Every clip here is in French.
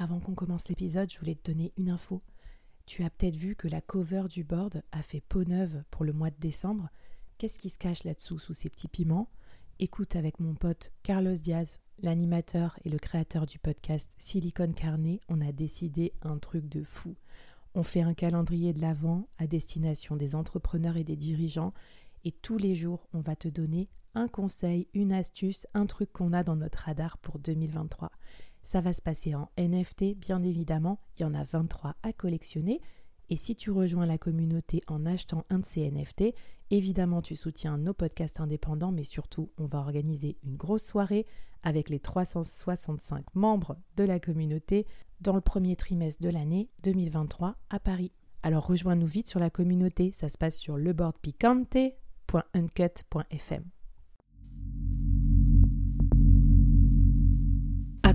Avant qu'on commence l'épisode, je voulais te donner une info. Tu as peut-être vu que la cover du board a fait peau neuve pour le mois de décembre. Qu'est-ce qui se cache là-dessous sous ces petits piments? Écoute avec mon pote Carlos Diaz, l'animateur et le créateur du podcast Silicon Carnet, on a décidé un truc de fou. On fait un calendrier de l'Avent à destination des entrepreneurs et des dirigeants et tous les jours, on va te donner un conseil, une astuce, un truc qu'on a dans notre radar pour 2023. Ça va se passer en NFT, bien évidemment, il y en a 23 à collectionner. Et si tu rejoins la communauté en achetant un de ces NFT, évidemment tu soutiens nos podcasts indépendants, mais surtout on va organiser une grosse soirée avec les 365 membres de la communauté dans le premier trimestre de l'année 2023 à Paris. Alors rejoins-nous vite sur la communauté, ça se passe sur leboardpicante.uncut.fm.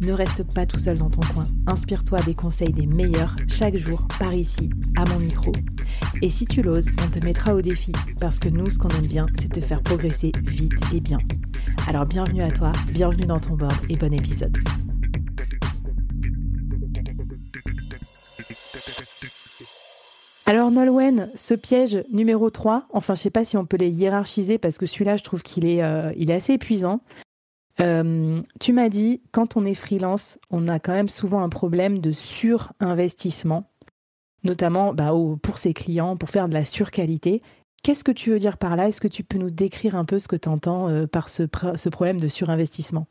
Ne reste pas tout seul dans ton coin. Inspire-toi des conseils des meilleurs chaque jour par ici, à mon micro. Et si tu l'oses, on te mettra au défi parce que nous, ce qu'on aime bien, c'est te faire progresser vite et bien. Alors bienvenue à toi, bienvenue dans ton board et bon épisode. Alors Nolwenn, ce piège numéro 3, enfin je sais pas si on peut les hiérarchiser parce que celui-là je trouve qu'il est, euh, est assez épuisant. Euh, tu m'as dit, quand on est freelance, on a quand même souvent un problème de surinvestissement, notamment bah, pour ses clients, pour faire de la surqualité. Qu'est-ce que tu veux dire par là? Est-ce que tu peux nous décrire un peu ce que tu entends euh, par ce, problème de surinvestissement?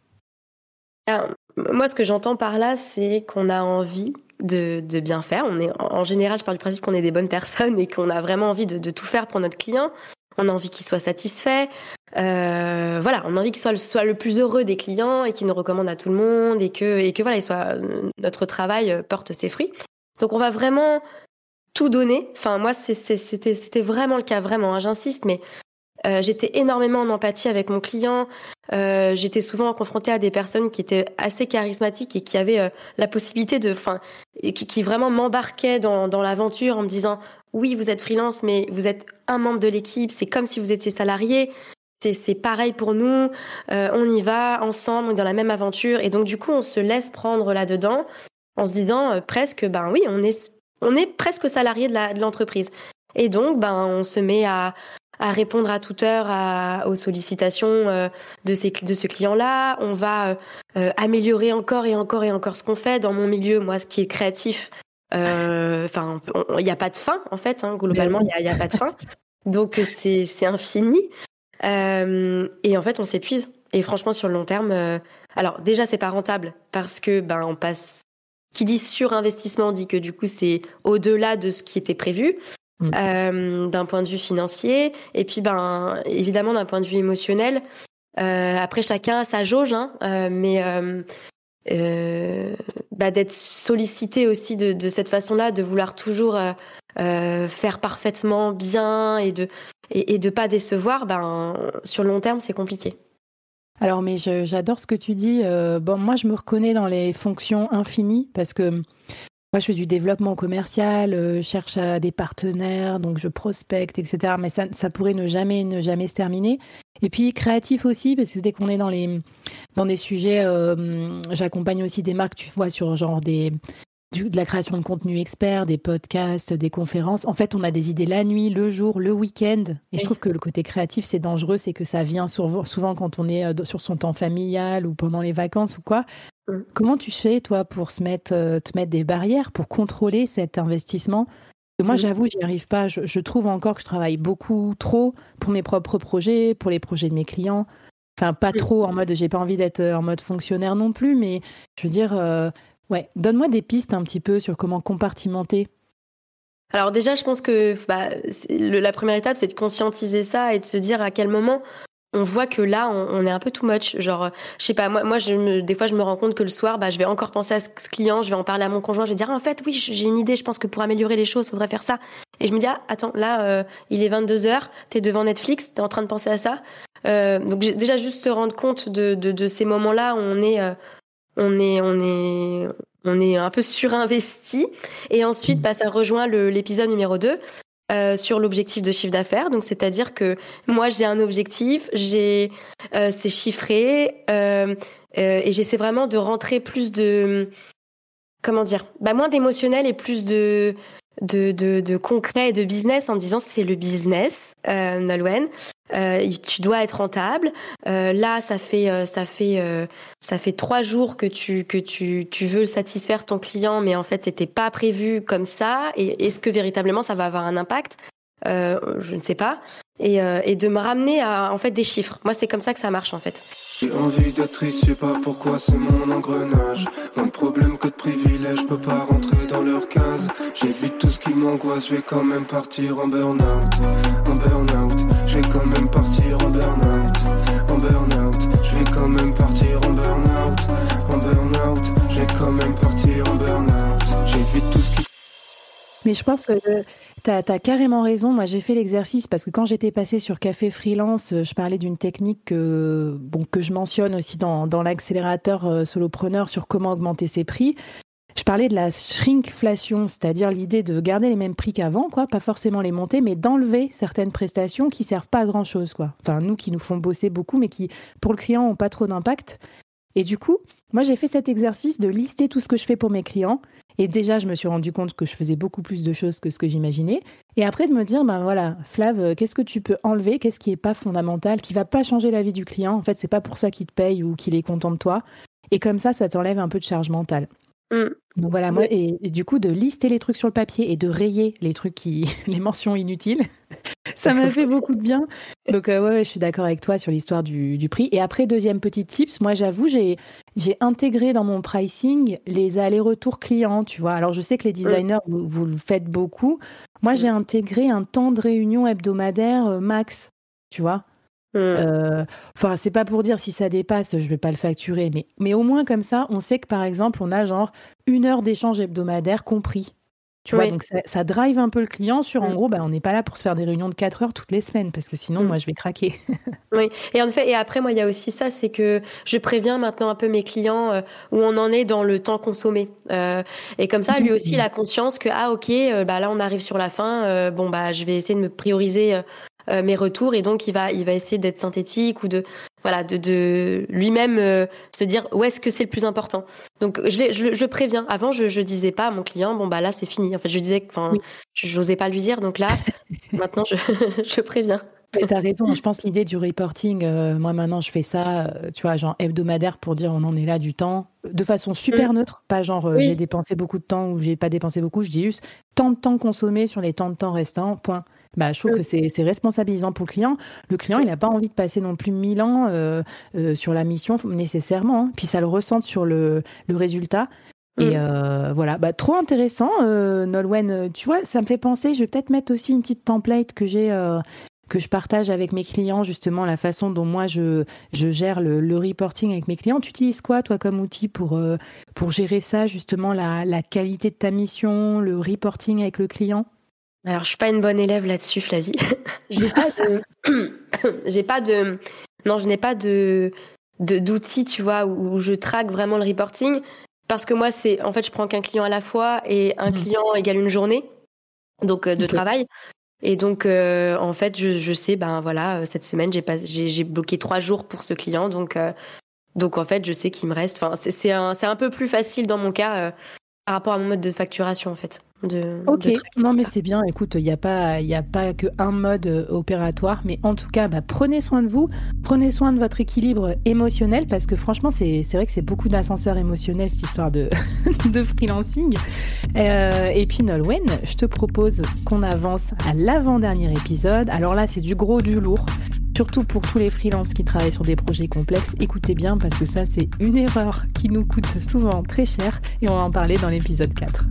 Moi, ce que j'entends par là, c'est qu'on a envie de, bien faire. On est, en général, je parle du principe qu'on est des bonnes personnes et qu'on a vraiment envie de, tout faire pour notre client. On a envie qu'il soit satisfait. Euh, voilà, on a envie qu'il soit, le plus heureux des clients et qu'il nous recommande à tout le monde et que, voilà, il soit, notre travail porte ses fruits. Donc, on va vraiment tout donner. Enfin, moi, c'était, vraiment le cas, vraiment. Hein, j'insiste, mais euh, j'étais énormément en empathie avec mon client. Euh, j'étais souvent confrontée à des personnes qui étaient assez charismatiques et qui avaient euh, la possibilité de, enfin, qui, vraiment m'embarquaient dans l'aventure en me disant oui, vous êtes freelance, mais vous êtes un membre de l'équipe. C'est comme si vous étiez salarié. C'est pareil pour nous. Euh, on y va ensemble dans la même aventure. Et donc du coup, on se laisse prendre là-dedans en se disant euh, presque, ben oui, on est on est presque salarié de l'entreprise. Et donc, ben on se met à à répondre à toute heure à, aux sollicitations euh, de, ces, de ce client-là. On va améliorer encore et encore et encore ce qu'on fait. Dans mon milieu, moi, ce qui est créatif, enfin, il n'y a pas de fin en fait. Hein, globalement, il n'y a, a, pas de fin. Donc c'est infini. Euh, et en fait, on s'épuise. Et franchement, sur le long terme, euh, alors déjà, c'est pas rentable parce que ben on passe. Qui dit surinvestissement dit que du coup, c'est au-delà de ce qui était prévu. Mm. Euh, d'un point de vue financier et puis ben évidemment d'un point de vue émotionnel euh, après chacun a sa jauge hein, euh, mais euh, bah, d'être sollicité aussi de, cette façon-là de vouloir toujours faire parfaitement bien et de et, de pas décevoir, ben sur le long terme, c'est compliqué. Alors, mais j'adore ce que tu dis. Euh, bon, moi, je me reconnais dans les fonctions infinies parce que moi, je fais du développement commercial, euh, je cherche à des partenaires, donc je prospecte, etc. Mais ça, ça pourrait ne jamais, ne jamais se terminer. Et puis créatif aussi, parce que dès qu'on est dans les dans des sujets, euh, j'accompagne aussi des marques, tu vois, sur genre des de la création de contenu expert, des podcasts, des conférences. En fait, on a des idées la nuit, le jour, le week-end. Et je trouve que le côté créatif, c'est dangereux, c'est que ça vient souvent quand on est euh, sur son temps familial ou pendant les vacances ou quoi. Mm. Comment tu fais, toi, pour se mettre, euh, te mettre des barrières, pour contrôler cet investissement? Moi, mm. j'avoue, j'y arrive pas. Je, trouve encore que je travaille beaucoup trop pour mes propres projets, pour les projets de mes clients. Enfin, pas trop en mode, j'ai pas envie d'être euh, en mode fonctionnaire non plus, mais je veux dire, Ouais, donne-moi des pistes un petit peu sur comment compartimenter. Alors déjà, je pense que bah, la première étape, c'est de conscientiser ça et de se dire à quel moment on voit que là, on, est un peu too much. Genre, je sais pas, moi, moi je me, des fois, je me rends compte que le soir, bah, je vais encore penser à ce client, je vais en parler à mon conjoint, je vais dire, ah, en fait, oui, j'ai une idée, je pense que pour améliorer les choses, faudrait faire ça. Et je me dis, ah, attends, là, euh, il est 22 heures, t'es devant Netflix, t'es en train de penser à ça. donc déjà juste se rendre compte de, de, de ces moments-là, on est, on est, on est, on est un peu surinvesti. Et ensuite, bah, ça rejoint l'épisode numéro 2 euh, sur l'objectif de chiffre d'affaires. Donc, c'est-à-dire que moi, j'ai un objectif, j'ai, euh, c'est chiffré, euh, et j'essaie vraiment de rentrer plus de, comment dire, bah, moins d'émotionnel et plus de, de, de, concret et de business en disant c'est le business, Nolwenn. Euh, tu dois être rentable. Euh, là, ça fait euh, ça fait euh, ça fait trois jours que tu veux satisfaire ton client, mais en fait c'était pas prévu comme ça. Et est-ce que véritablement ça va avoir un impact? Je ne sais pas. Et, de me ramener à en fait des chiffres. Moi, c'est comme ça que ça marche en fait. J'ai envie d'être je sais pas pourquoi c'est mon engrenage. Moins de problèmes que de privilèges, je peux pas rentrer dans leur case. J'évite tout ce qui m'angoisse, je vais quand même partir en burn-out. En burn-out, je vais quand même partir en burn-out. En burn-out, je vais quand même partir en burn-out. En burn-out, je vais quand même partir en burn-out. J'évite tout ce qui. Mais je pense que tu as, carrément raison. Moi, j'ai fait l'exercice parce que quand j'étais passée sur Café Freelance, je parlais d'une technique que, bon, que je mentionne aussi dans, dans l'accélérateur euh, solopreneur sur comment augmenter ses prix. Je parlais de la shrinkflation, c'est-à-dire l'idée de garder les mêmes prix qu'avant, quoi, pas forcément les monter, mais d'enlever certaines prestations qui servent pas à grand chose, quoi. Enfin, nous qui nous font bosser beaucoup, mais qui, pour le client, ont pas trop d'impact. Et du coup, moi, j'ai fait cet exercice de lister tout ce que je fais pour mes clients et déjà, je me suis rendu compte que je faisais beaucoup plus de choses que ce que j'imaginais. Et après, de me dire, ben voilà, Flav, euh, qu'est-ce que tu peux enlever Qu'est-ce qui n'est pas fondamental Qui va pas changer la vie du client? En fait, c'est pas pour ça qu'il te paye ou qu'il est content de toi. Et comme ça, ça t'enlève un peu de charge mentale. Mm. Donc voilà, moi, et, du coup, de lister les trucs sur le papier et de rayer les trucs qui, les mentions inutiles, ça m'a fait beaucoup de bien. Donc euh, ouais, je suis d'accord avec toi sur l'histoire du, du, prix. Et après, deuxième petit tips, moi j'avoue, j'ai j'ai intégré dans mon pricing les allers-retours clients, tu vois. Alors je sais que les designers, vous, vous le faites beaucoup. Moi, j'ai intégré un temps de réunion hebdomadaire euh, max, tu vois. Euh, enfin, c'est pas pour dire si ça dépasse, je vais pas le facturer, mais, mais au moins comme ça, on sait que par exemple, on a genre une heure d'échange hebdomadaire compris. Tu vois, donc ça, drive un peu le client sur en mm. gros, bah, on n'est pas là pour se faire des réunions de 4 heures toutes les semaines parce que sinon, mm. moi, je vais craquer. oui, et en fait, et après, moi, il y a aussi ça, c'est que je préviens maintenant un peu mes clients euh, où on en est dans le temps consommé. Euh, et comme ça, lui aussi, il a conscience que, ah, ok, bah, là, on arrive sur la fin, bon, bah, je vais essayer de me prioriser euh, mes retours et donc il va il va essayer d'être synthétique ou de voilà de, de lui-même euh, se dire où est-ce que c'est le plus important. Donc je, je, je préviens. Avant je je disais pas à mon client bon bah là c'est fini. En fait je disais enfin je j'osais pas lui dire donc là maintenant je je préviens. Tu as raison, je pense l'idée du reporting, euh, moi maintenant je fais ça, tu vois, genre hebdomadaire pour dire on en est là du temps, de façon super mm. neutre, pas genre j'ai dépensé beaucoup de temps ou j'ai pas dépensé beaucoup, je dis juste tant de temps consommé sur les temps de temps restants, point. Bah, je trouve que c'est responsabilisant pour le client. Le client, il n'a pas envie de passer non plus mille ans euh, euh, sur la mission nécessairement. Hein. Puis ça le ressent sur le, le résultat. Et mm. euh, voilà, bah, trop intéressant, Nolwenn. Tu vois, ça me fait penser, je vais peut-être mettre aussi une petite template que j'ai que je partage avec mes clients, justement, la façon dont moi je, je gère le, le reporting avec mes clients. Tu utilises quoi, toi, comme outil pour, pour gérer ça, justement, la, la qualité de ta mission, le reporting avec le client? Alors, je suis pas une bonne élève là-dessus, Flavie. j'ai pas de, j'ai pas de, non, je n'ai pas de, d'outils, tu vois, où, je traque vraiment le reporting, parce que moi, c'est, en fait, je prends qu'un client à la fois et un mmh. client égale une journée, donc euh, de travail. Et donc, euh, en fait, je, je, sais, ben voilà, euh, cette semaine, j'ai pas, j'ai, bloqué trois jours pour ce client, donc, donc en fait, je sais qu'il me reste. Enfin, c'est, c'est un, c'est un peu plus facile dans mon cas par rapport à mon mode de facturation, en fait. De, ok, non mais c'est bien. Écoute, il n'y a pas, il a pas que un mode euh, opératoire, mais en tout cas, bah, prenez soin de vous, prenez soin de votre équilibre émotionnel, parce que franchement, c'est vrai que c'est beaucoup d'ascenseur émotionnel cette histoire de de freelancing. Euh, et puis Nolwenn, je te propose qu'on avance à l'avant-dernier épisode. Alors là, c'est du gros, du lourd. Surtout pour tous les freelances qui travaillent sur des projets complexes, écoutez bien parce que ça c'est une erreur qui nous coûte souvent très cher et on va en parler dans l'épisode 4.